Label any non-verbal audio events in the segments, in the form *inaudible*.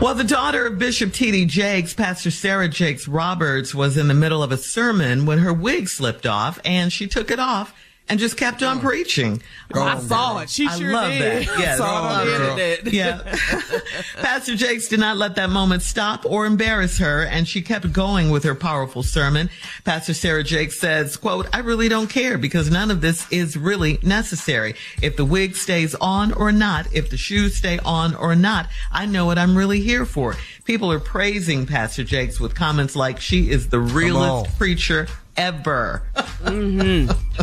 Well, the daughter of Bishop T.D. Jakes, Pastor Sarah Jakes Roberts, was in the middle of a sermon when her wig slipped off and she took it off and just kept on preaching. I saw it. She I sure love did. that. Yeah, I saw it on the internet. Yeah. *laughs* Pastor Jakes did not let that moment stop or embarrass her, and she kept going with her powerful sermon. Pastor Sarah Jakes says, quote, I really don't care because none of this is really necessary. If the wig stays on or not, if the shoes stay on or not, I know what I'm really here for. People are praising Pastor Jakes with comments like she is the realest preacher ever.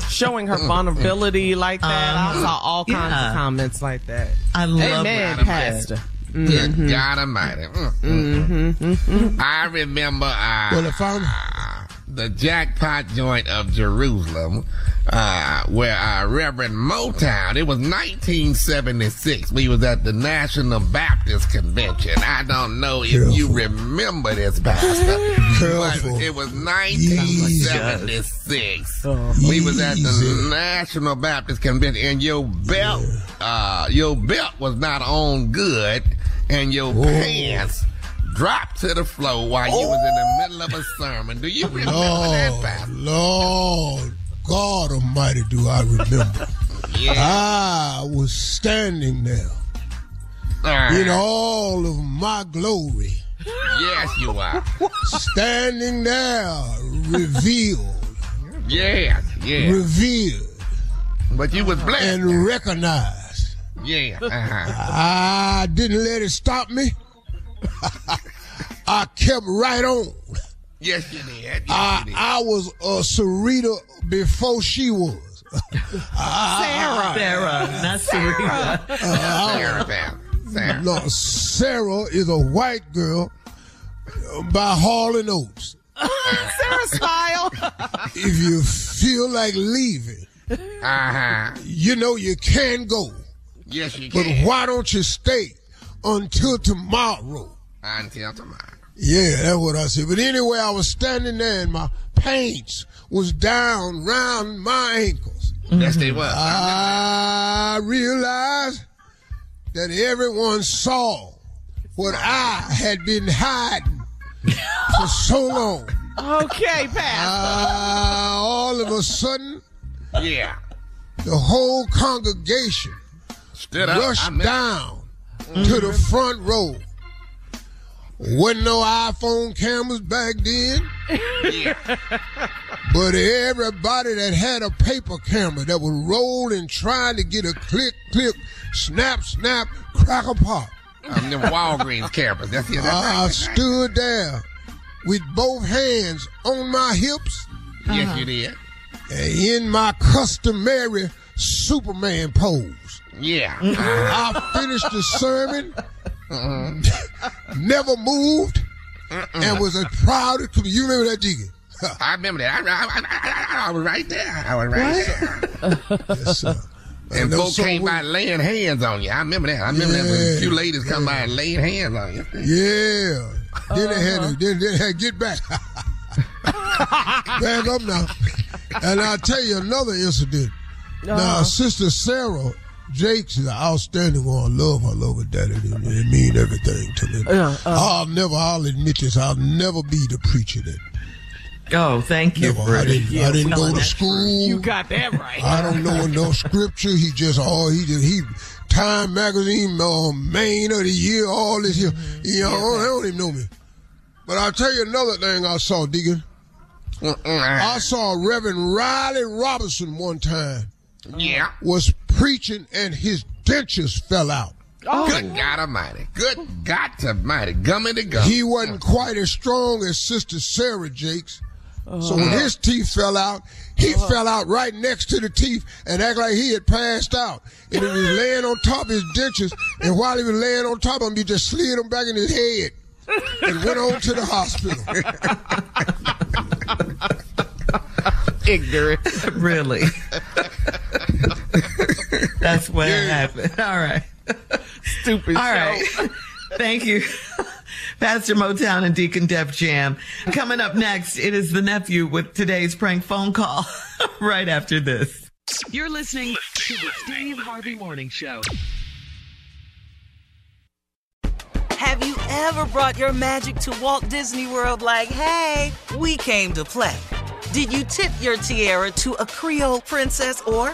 Showing her vulnerability like that. I Um, saw all kinds yeah. of comments like that. I love Amen, it. Pastor. Good God Almighty. Mm, mm, mm. I remember uh, Well, if I'm the jackpot joint of Jerusalem, uh, where uh, Reverend Motown, it was 1976. We was at the National Baptist Convention. I don't know if you remember this, *laughs* Pastor. Careful. But it was 1976. We was at the National Baptist Convention, and your belt, uh, your belt was not on good, and your pants dropped to the floor while you was in the middle of a sermon. Do you remember that, Lord, Pastor? Lord, God Almighty, do I remember? Yeah. I was standing there in all of my glory, Yes, you are. standing there, revealed, Yes, yeah. revealed, But you was blessed. and recognized. Yeah. Uh-huh. I didn't let it stop me. *laughs* I kept right on. Yes, you did. Yes, I, you did. I was a Sarita before she was. *laughs* Sarah. Sarah, not Serena. Sarah, Pastor. Sarah. No, Sarah is a white girl by Hall and Oates. *laughs* Sarah style. If you feel like leaving, Uh-huh. you know you can go. Yes, you But can. But why don't you stay until tomorrow? Until tomorrow. Yeah, that's what I said. But anyway, I was standing there and my pants was down round my ankles. Yes, they was. I realized that everyone saw what I had been hiding for so long. Okay, Pastor. Uh, all of a sudden, yeah. the whole congregation Stood up. I rushed remember. down to the front row. Wasn't no iPhone cameras back then. Yeah. But everybody that had a paper camera that was rolling, trying to get a click, click, snap, snap, cracker pop. Um, them Walgreens cameras. That's it. That's I right. stood there with both hands on my hips Yes, you did. and in my customary Superman pose. Yeah. I finished the sermon, Mm-hmm. *laughs* never moved, and was a proud as You remember that, Jiggy? *laughs* I remember that. I, I, I, I, I was right there. I was right there. *laughs* yes, sir. And those folks came by laying hands on you. I remember that. I remember that when a few ladies come by and laid hands on you. Yeah. Then they had to uh-huh. then they had to get back. back up now. And I'll tell you another incident. Now, uh-huh. Sister Sarah Jakes is an outstanding one. I love her, love her daddy. It, it mean everything to me. I'll never, I'll admit this, I'll never be the preacher that. Oh, thank you, Never. I didn't, I didn't go to that school. You got that right. I don't know no scripture. He just all he just he Time Magazine uh, Man of the Year, all this here. You know, they don't even know me. But I'll tell you another thing I saw, Deacon. I saw Reverend Riley Robinson one time Yeah. was preaching and his dentures fell out. Oh. Good God Almighty. Good God Almighty. Gummy to gum. He wasn't quite as strong as Sister Sarah Jakes. So when uh-huh. his teeth fell out, he uh-huh. fell out right next to the teeth and act like he had passed out. And he was laying on top of his dentures. And while he was laying on top of them, he just slid them back in his head and went on to the hospital. *laughs* Ignorant. really. That's *laughs* what happened. *laughs* All right. *laughs* Stupid All show. right. Thank you. Pastor Motown and Deacon Def Jam. Coming up next, it is the nephew with today's prank phone call right after this. You're listening to the Steve Harvey Morning Show. Have you ever brought your magic to Walt Disney World like, hey, we came to play? Did you tip your tiara to a Creole princess or